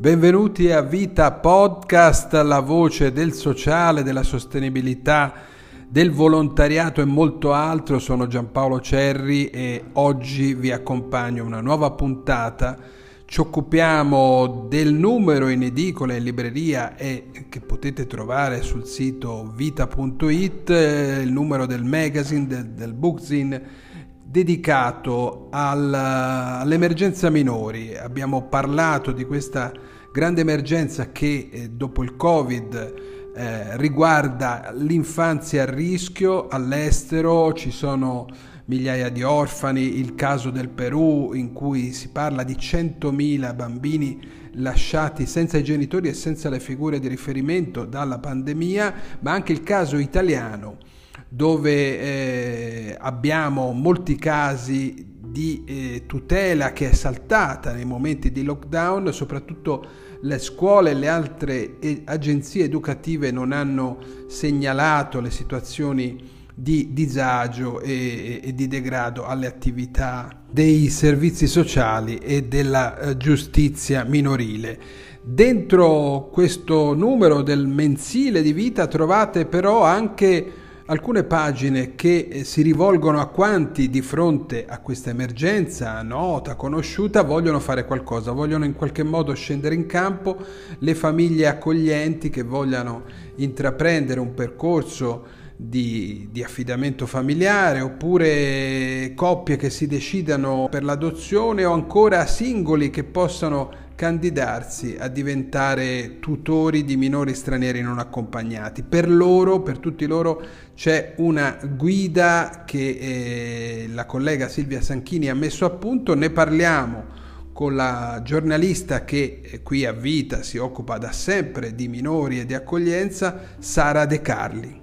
Benvenuti a Vita Podcast, la voce del sociale, della sostenibilità, del volontariato e molto altro. Sono Giampaolo Cerri e oggi vi accompagno una nuova puntata. Ci occupiamo del numero in edicola e libreria e che potete trovare sul sito vita.it, il numero del magazine, del, del bookzine dedicato al, all'emergenza minori. Abbiamo parlato di questa grande emergenza che eh, dopo il Covid eh, riguarda l'infanzia a rischio. All'estero, ci sono migliaia di orfani, il caso del Perù in cui si parla di 100.000 bambini lasciati senza i genitori e senza le figure di riferimento dalla pandemia, ma anche il caso italiano dove eh, abbiamo molti casi di eh, tutela che è saltata nei momenti di lockdown, soprattutto le scuole e le altre eh, agenzie educative non hanno segnalato le situazioni di disagio e, e, di degrado alle attività dei servizi sociali e della eh, giustizia minorile. Dentro questo numero del mensile di vita trovate però anche alcune pagine che eh, si rivolgono a quanti di fronte a questa emergenza nota, conosciuta, vogliono fare qualcosa, vogliono in qualche modo scendere in campo, le famiglie accoglienti che vogliano intraprendere un percorso di, di, affidamento familiare oppure coppie che si decidano per l'adozione o ancora singoli che possano candidarsi a diventare tutori di minori stranieri non accompagnati. Per loro, per tutti loro, c'è una guida che eh, la collega Silvia Sanchini ha messo a punto, ne parliamo con la giornalista che eh, qui a Vita si occupa da sempre di minori e di accoglienza, Sara De Carli.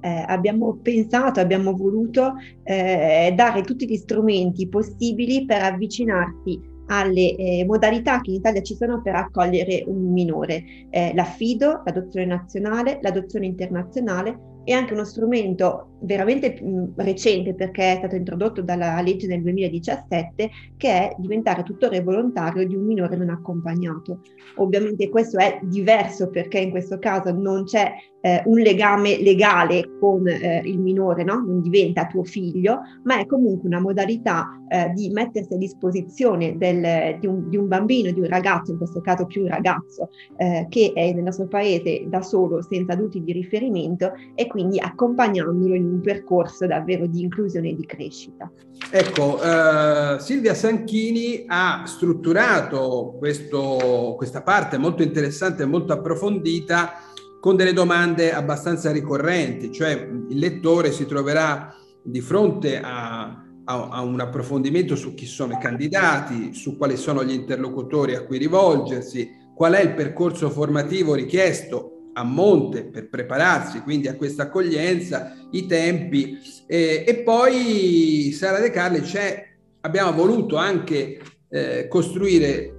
Eh, abbiamo pensato, abbiamo voluto eh, dare tutti gli strumenti possibili per avvicinarsi alle eh, modalità che in Italia ci sono per accogliere un minore, eh, l'affido, l'adozione nazionale, l'adozione internazionale e anche uno strumento veramente mh, recente perché è stato introdotto dalla legge nel 2017 che è diventare tutore volontario di un minore non accompagnato. Ovviamente questo è diverso perché in questo caso non c'è eh, un legame legale con eh, il minore, no? non diventa tuo figlio, ma è comunque una modalità eh, di mettersi a disposizione del, di, un, di, un, bambino, di un ragazzo, in questo caso più un ragazzo, eh, che è nel nostro paese da solo, senza adulti di riferimento e quindi accompagnandolo in un percorso davvero di inclusione e di crescita. Ecco, eh, Silvia Sanchini ha strutturato questo, questa parte molto interessante e molto approfondita con delle domande abbastanza ricorrenti, cioè il lettore si troverà di fronte a, a, un approfondimento su chi sono i candidati, su quali sono gli interlocutori a cui rivolgersi, qual è il percorso formativo richiesto a monte per prepararsi quindi a questa accoglienza, i tempi eh, e poi Sara De Carli c'è, abbiamo voluto anche eh, costruire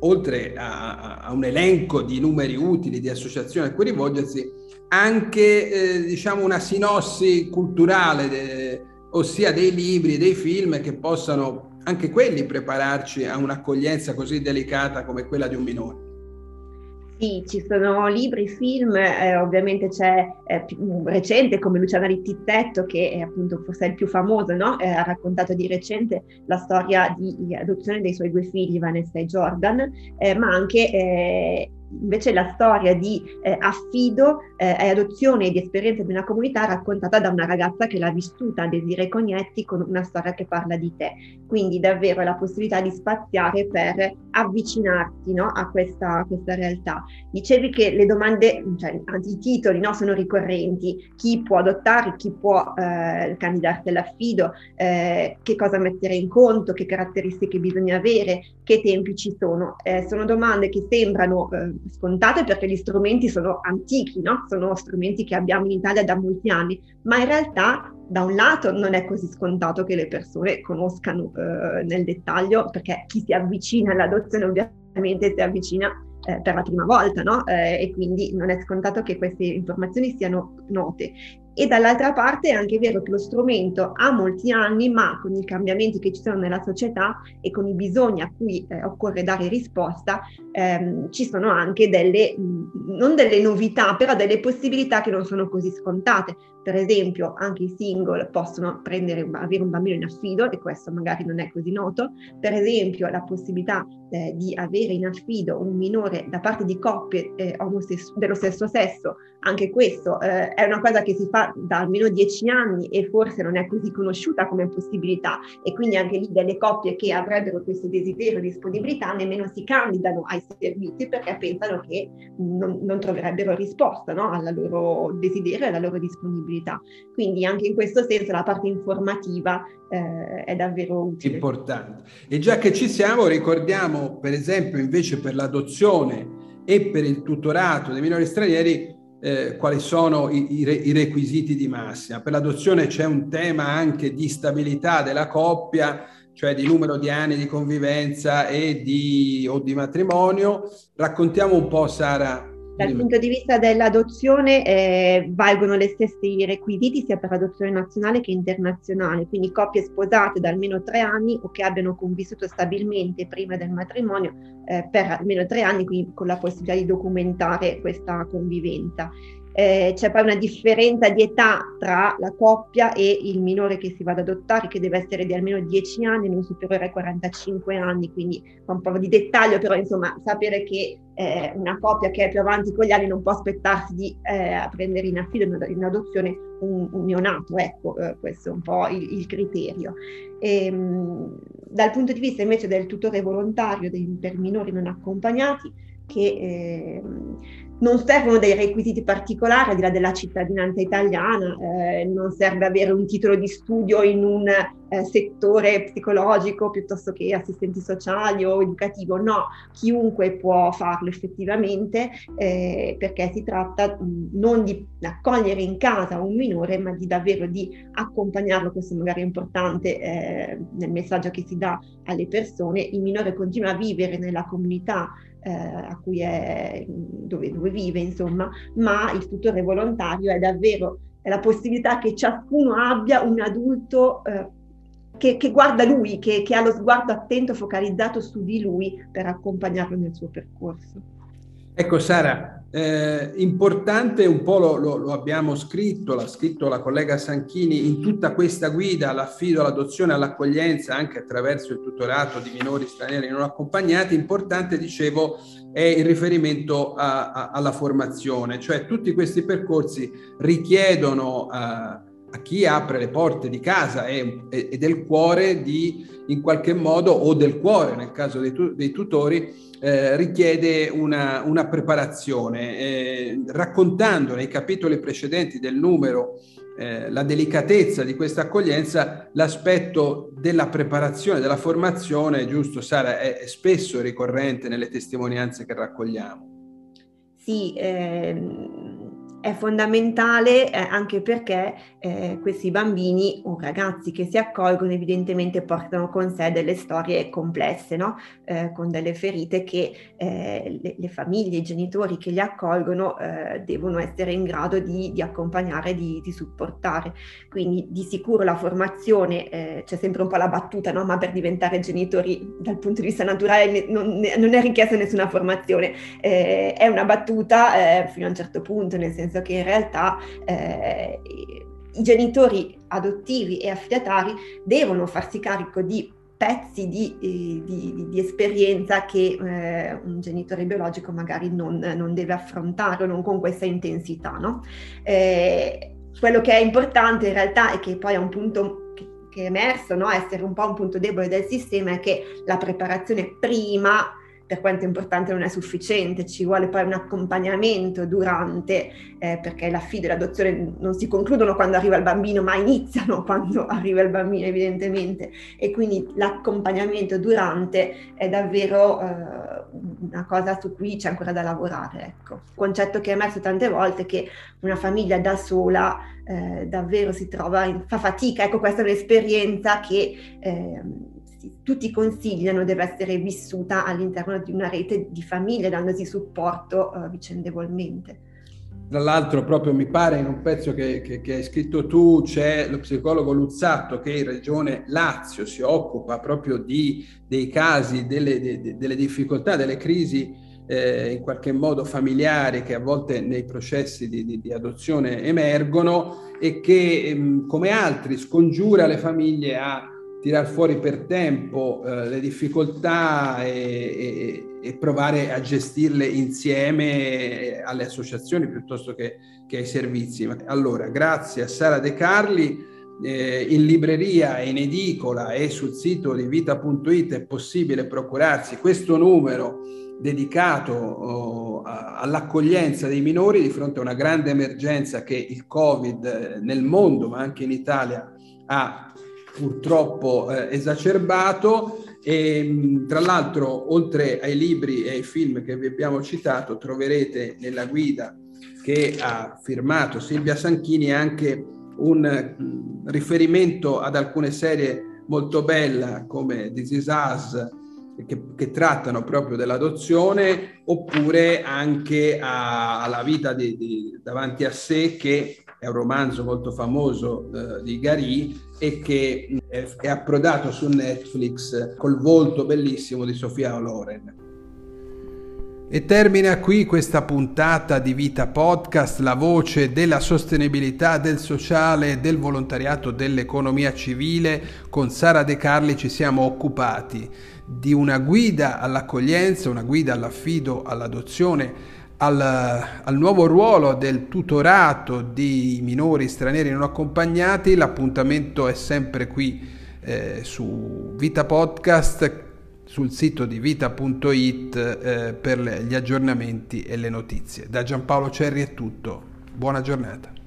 oltre a, a, un elenco di numeri utili di associazioni a cui rivolgersi, anche eh, diciamo una sinossi culturale, de, ossia dei libri, dei film che possano anche quelli prepararci a un'accoglienza così delicata come quella di un minore. Sì, ci sono libri, film, eh, ovviamente c'è eh, più, recente come Luciana Rittizzetto che è appunto forse il più famoso, no? eh, ha raccontato di recente la storia di, di, adozione dei suoi due figli, Vanessa e Jordan, eh, ma anche eh, invece la storia di eh, affido eh, e adozione di esperienza di una comunità raccontata da una ragazza che l'ha vissuta, Desiree Cognetti, con una storia che parla di te. Quindi davvero la possibilità di spaziare per avvicinarti no, a, questa, a, questa, realtà. Dicevi che le domande, cioè, anzi i titoli no, sono ricorrenti, chi può adottare, chi può eh, candidarsi all'affido, eh, che cosa mettere in conto, che caratteristiche bisogna avere, che tempi ci sono. Eh, sono domande che sembrano eh, scontate perché gli strumenti sono antichi, no? sono strumenti che abbiamo in Italia da molti anni, ma in realtà da un lato non è così scontato che le persone conoscano eh, nel dettaglio, perché chi si avvicina all'adozione ovviamente si avvicina eh, per la prima volta, no? Eh, e quindi non è scontato che queste informazioni siano note. E dall'altra parte è anche vero che lo strumento ha molti anni, ma con i cambiamenti che ci sono nella società e con i bisogni a cui eh, occorre dare risposta, ehm, ci sono anche delle, non delle novità, però delle possibilità che non sono così scontate. Per esempio, anche i single possono prendere, avere un bambino in affido, e questo magari non è così noto. Per esempio, la possibilità eh, di avere in affido un minore da parte di coppie eh, omosessu- dello stesso sesso, anche questo eh, è una cosa che si fa da almeno dieci anni e forse non è così conosciuta come possibilità. E quindi anche lì delle coppie che avrebbero questo desiderio di disponibilità nemmeno si candidano ai servizi perché pensano che non, non troverebbero risposta no? al loro desiderio e alla loro disponibilità possibilità. Quindi anche in questo senso la parte informativa eh, è davvero utile. Importante. E già che ci siamo, ricordiamo per esempio invece per l'adozione e per il tutorato dei minori stranieri eh, quali sono i, i, i, requisiti di massima. Per l'adozione c'è un tema anche di stabilità della coppia, cioè di numero di anni di convivenza e di, o di matrimonio. Raccontiamo un po', Sara, dal punto di vista dell'adozione eh, valgono gli stessi requisiti sia per l'adozione nazionale che internazionale, quindi coppie sposate da almeno tre anni o che abbiano convissuto stabilmente prima del matrimonio eh, per almeno tre anni, quindi con la possibilità di documentare questa convivenza eh, c'è poi una differenza di età tra la coppia e il minore che si va ad adottare, che deve essere di almeno 10 anni, non superiore ai 45 anni, quindi un po' di dettaglio, però insomma sapere che eh, una coppia che è più avanti con gli anni non può aspettarsi di eh, prendere in affido in adozione un, un neonato, ecco, eh, questo è un po' il, il criterio. E, ehm, dal punto di vista invece del tutore volontario dei, per minori non accompagnati, che eh, non servono dei requisiti particolari, al di là della cittadinanza italiana, eh, non serve avere un titolo di studio in un eh, settore psicologico piuttosto che assistenti sociali o educativo, no, chiunque può farlo effettivamente eh, perché si tratta mh, non di accogliere in casa un minore, ma di davvero di accompagnarlo, questo magari è importante eh, nel messaggio che si dà alle persone, il minore continua a vivere nella comunità eh, a cui è, dove, dove, vive, insomma, ma il tutore volontario è davvero è la possibilità che ciascuno abbia un adulto eh, che, che, guarda lui, che, che ha lo sguardo attento, focalizzato su di lui per accompagnarlo nel suo percorso. Ecco Sara, eh, importante un po' lo, lo, lo, abbiamo scritto, l'ha scritto la collega Sanchini, in tutta questa guida all'affido, all'adozione, all'accoglienza, anche attraverso il tutorato di minori stranieri non accompagnati, importante, dicevo, è il riferimento a, a, alla formazione, cioè tutti questi percorsi richiedono... Uh, a chi apre le porte di casa e, e, del cuore di, in qualche modo, o del cuore nel caso dei, tu, dei tutori, eh, richiede una, una preparazione. Eh, raccontando nei capitoli precedenti del numero eh, la delicatezza di questa accoglienza, l'aspetto della preparazione, della formazione, giusto Sara, è, è spesso ricorrente nelle testimonianze che raccogliamo. Sì, ehm è fondamentale eh, anche perché eh, questi bambini o ragazzi che si accolgono evidentemente portano con sé delle storie complesse, no? eh, con delle ferite che eh, le, le, famiglie, i genitori che li accolgono eh, devono essere in grado di, di accompagnare, di, di, supportare. Quindi di sicuro la formazione, eh, c'è sempre un po' la battuta, no? ma per diventare genitori dal punto di vista naturale non, non è richiesta nessuna formazione, è una battuta fino a un certo punto, nel senso che in realtà eh, i genitori adottivi e affidatari devono farsi carico di pezzi di, di, di, di esperienza che eh, un genitore biologico magari non, non, deve affrontare o non con questa intensità. No? Eh, quello che è importante in realtà è che poi è un punto che, che è emerso, no? essere un po' un punto debole del sistema, è che la preparazione prima per quanto importante non è sufficiente, ci vuole poi un accompagnamento durante, eh, perché l'affido e l'adozione non si concludono quando arriva il bambino, ma iniziano quando arriva il bambino evidentemente e quindi l'accompagnamento durante è davvero eh, una cosa su cui c'è ancora da lavorare. Ecco. Il concetto che è emerso tante volte è che una famiglia da sola eh, davvero si trova, in, fa fatica, ecco questa è un'esperienza che eh, tutti consigliano deve essere vissuta all'interno di una rete di famiglie, dandosi supporto uh, vicendevolmente. Tra l'altro, proprio mi pare in un pezzo che, che, che, hai scritto tu, c'è lo psicologo Luzzatto che in regione Lazio si occupa proprio di, dei casi, delle, de, delle difficoltà, delle crisi eh, in qualche modo familiari che a volte nei processi di, di, di adozione emergono e che, ehm, come altri, scongiura le famiglie a tirar fuori per tempo eh, le difficoltà e, e, e, provare a gestirle insieme alle associazioni piuttosto che, che ai servizi. Allora, grazie a Sara De Carli. Eh, in libreria, in edicola e sul sito di vita.it è possibile procurarsi questo numero dedicato oh, all'accoglienza dei minori di fronte a una grande emergenza che il Covid eh, nel mondo, ma anche in Italia, ha purtroppo eh, esacerbato. E tra l'altro oltre ai libri e ai film che vi abbiamo citato troverete nella guida che ha firmato Silvia Sanchini anche un riferimento ad alcune serie molto belle come This Is Us che, che trattano proprio dell'adozione oppure anche a, alla vita di, di, davanti a sé che è un romanzo molto famoso eh, di Gary e che è, è, approdato su Netflix col volto bellissimo di Sofia Loren. E termina qui questa puntata di Vita Podcast, la voce della sostenibilità, del sociale, del volontariato, dell'economia civile. Con Sara De Carli ci siamo occupati di una guida all'accoglienza, una guida all'affido, all'adozione al, al, nuovo ruolo del tutorato di minori stranieri non accompagnati. L'appuntamento è sempre qui eh, su Vita Podcast, sul sito di vita.it eh, per gli aggiornamenti e le notizie. Da Giampaolo Cerri è tutto. Buona giornata.